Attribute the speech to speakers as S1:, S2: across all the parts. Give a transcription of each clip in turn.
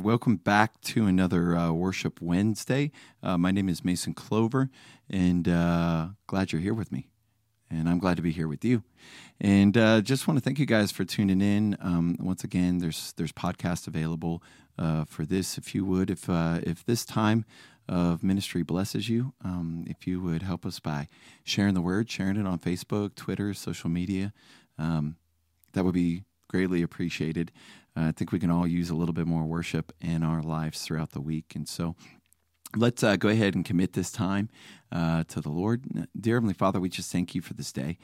S1: welcome back to another uh, Worship Wednesday. Uh, my name is Mason Clover, and uh, glad you're here with me. And I'm glad to be here with you. And uh, just want to thank you guys for tuning in. Um, once again, there's there's podcasts available uh, for this. If you would, if uh, if this time of ministry blesses you, um, if you would help us by sharing the word, sharing it on Facebook, Twitter, social media, um, that would be greatly appreciated. Uh, I think we can all use a little bit more worship in our lives throughout the week. And so let's uh, go ahead and commit this time uh, to the Lord. Dear Heavenly Father, we just thank you for this day.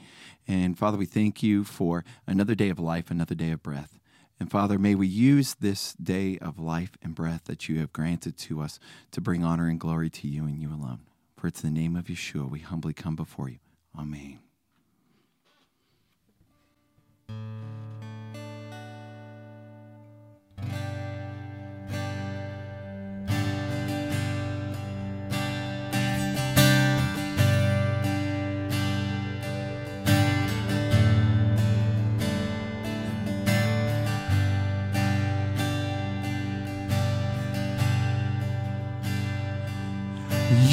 S1: And Father, we thank you for another day of life, another day of breath. And Father, may we use this day of life and breath that you have granted to us to bring honor and glory to you and you alone. For it's the name of Yeshua we humbly come before you. Amen.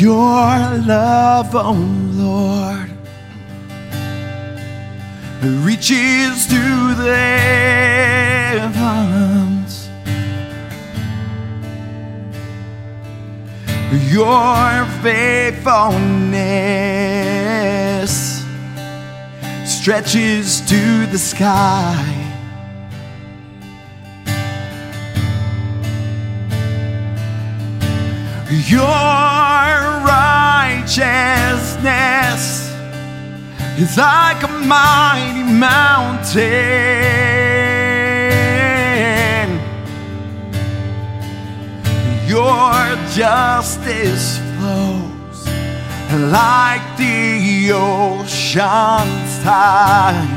S1: Your love, oh Lord, reaches to the heavens. Your faithfulness stretches to the sky. Your righteousness is like a mighty mountain. Your justice flows like the ocean's tide.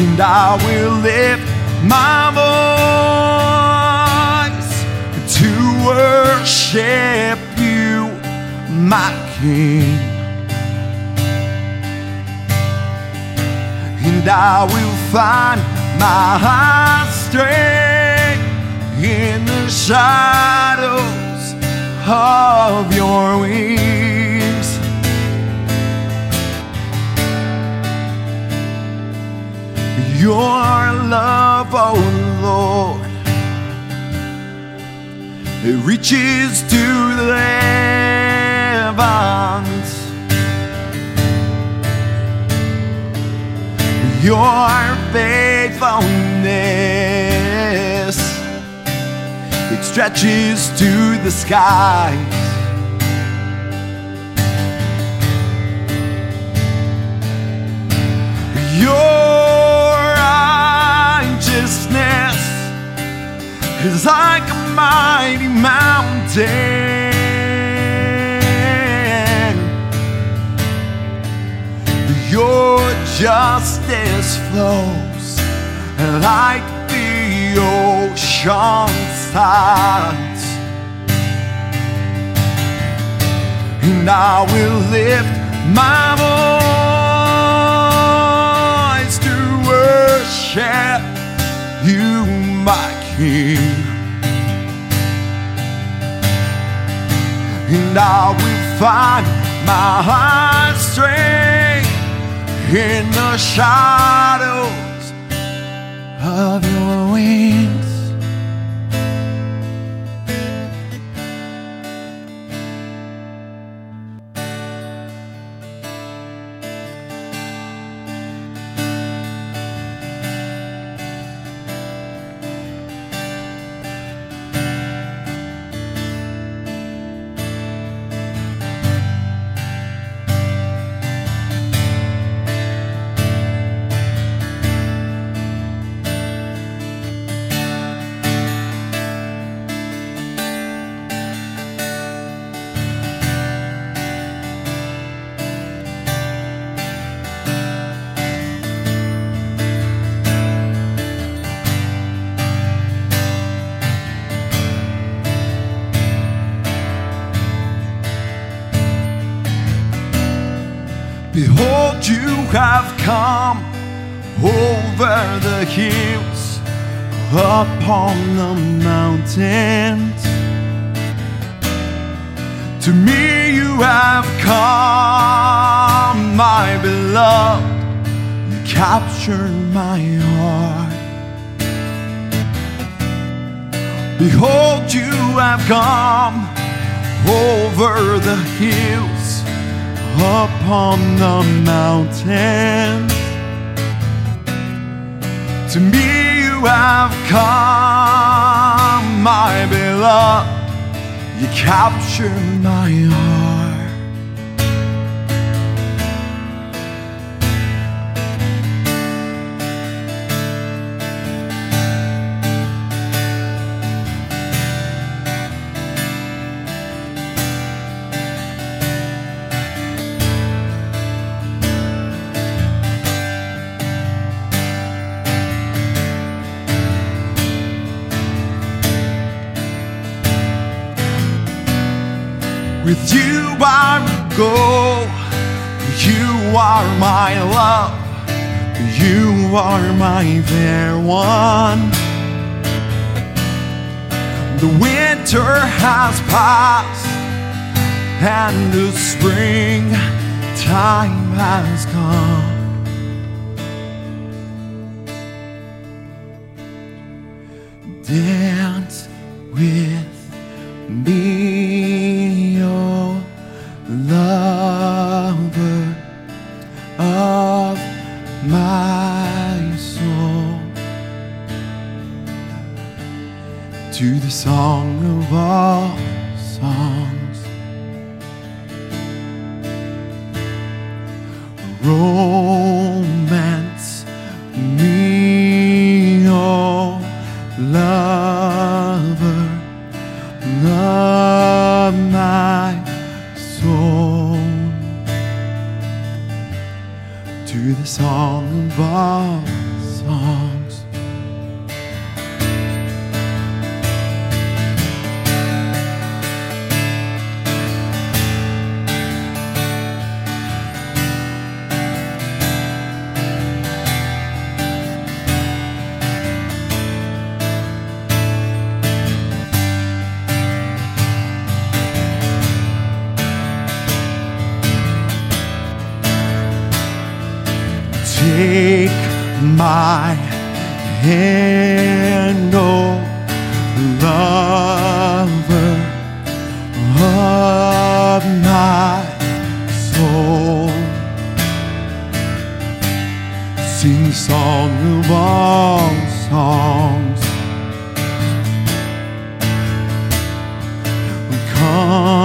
S1: And I will lift my voice worship you, my King. And I will find my strength in the shadows of your wings. Your love, oh Lord, it reaches to the heavens. Your faithfulness, it stretches to the skies. Your righteousness is like mighty mountain. Your justice flows like the ocean's tides. And I will lift my voice to worship you, my King. And I will find my heart's strength in the shadows of your wings. Behold, you have come over the hills upon the mountains. To me you have come, my beloved. You captured my heart. Behold, you have come over the hills, upon the mountains. To me you have come, my beloved. You capture my heart. I go. You are my love. You are my fair one. The winter has passed and the spring time has come. Dance with me, Romance my hand, oh lover of my soul. Sing song of all songs. Come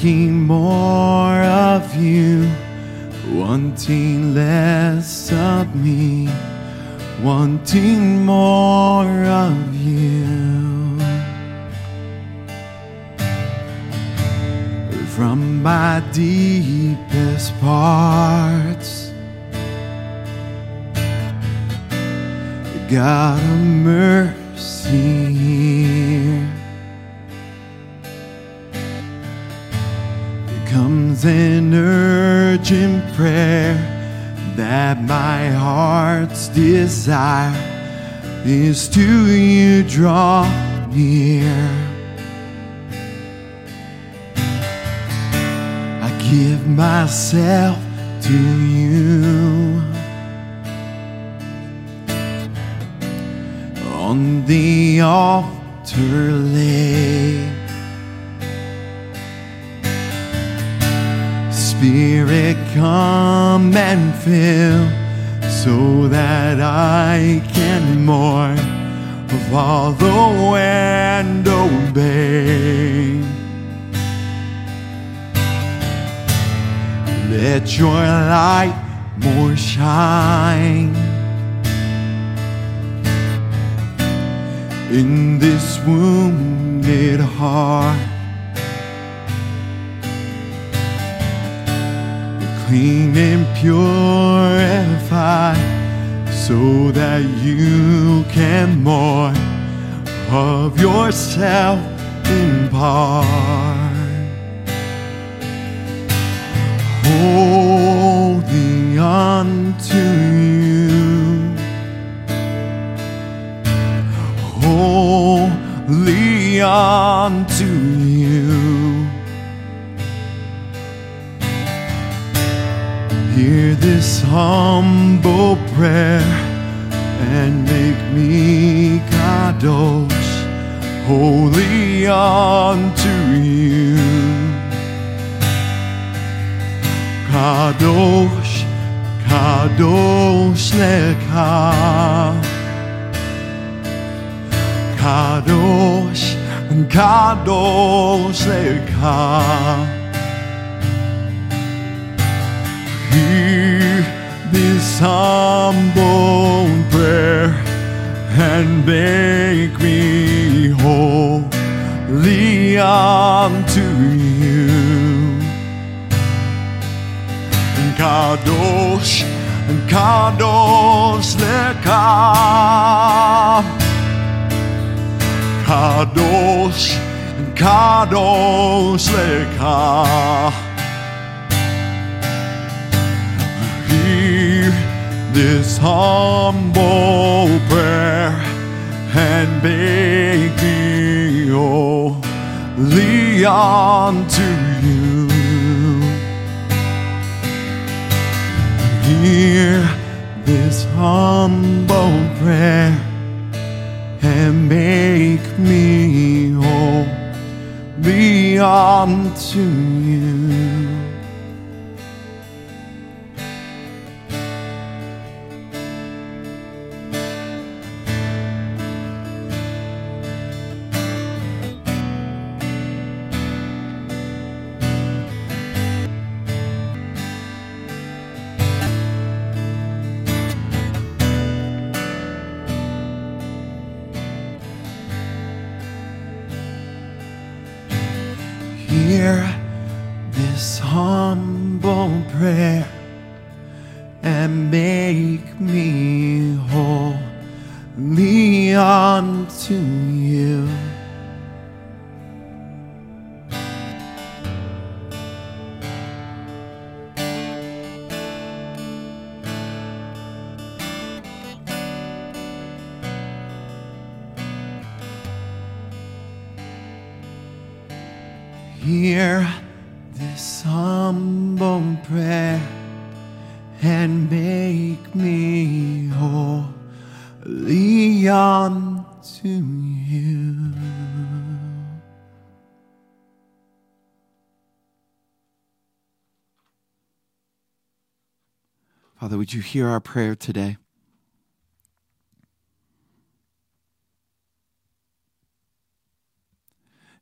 S1: seeking more of you, wanting less of me, wanting more of you. From my deepest parts, God of mercy an urgent prayer that my heart's desire is to you draw near. I give myself to you. On the altar lay. Spirit, come and fill so that I can more follow and obey. Let your light more shine in this wounded heart. Clean and purified so that you can more of yourself impart. Holding on to you, this humble prayer and make me kadosh, holy unto you. Kadosh, kadosh lecha. Kadosh, kadosh lecha. Humble prayer and make me holy unto you. Kadosh, and Kadosh Lecha. Kadosh, Kadosh Lecha. This humble prayer and make me holy unto you. Hear this humble prayer and make me holy unto you. Hear this humble prayer and make me holy unto you. Hear this humble prayer and make me holy unto you. Father, would you hear our prayer today?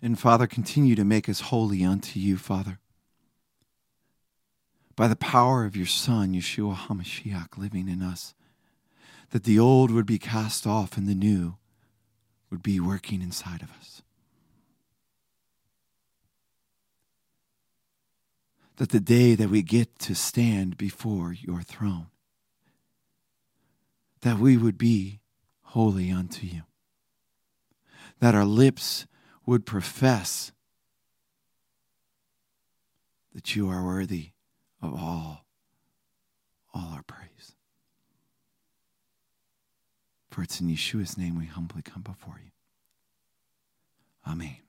S1: And Father, continue to make us holy unto you, Father. By the power of your Son, Yeshua HaMashiach, living in us, that the old would be cast off and the new would be working inside of us. That the day that we get to stand before your throne, that we would be holy unto you. That our lips would profess that you are worthy of all, all our praise. For it's in Yeshua's name we humbly come before you. Amen.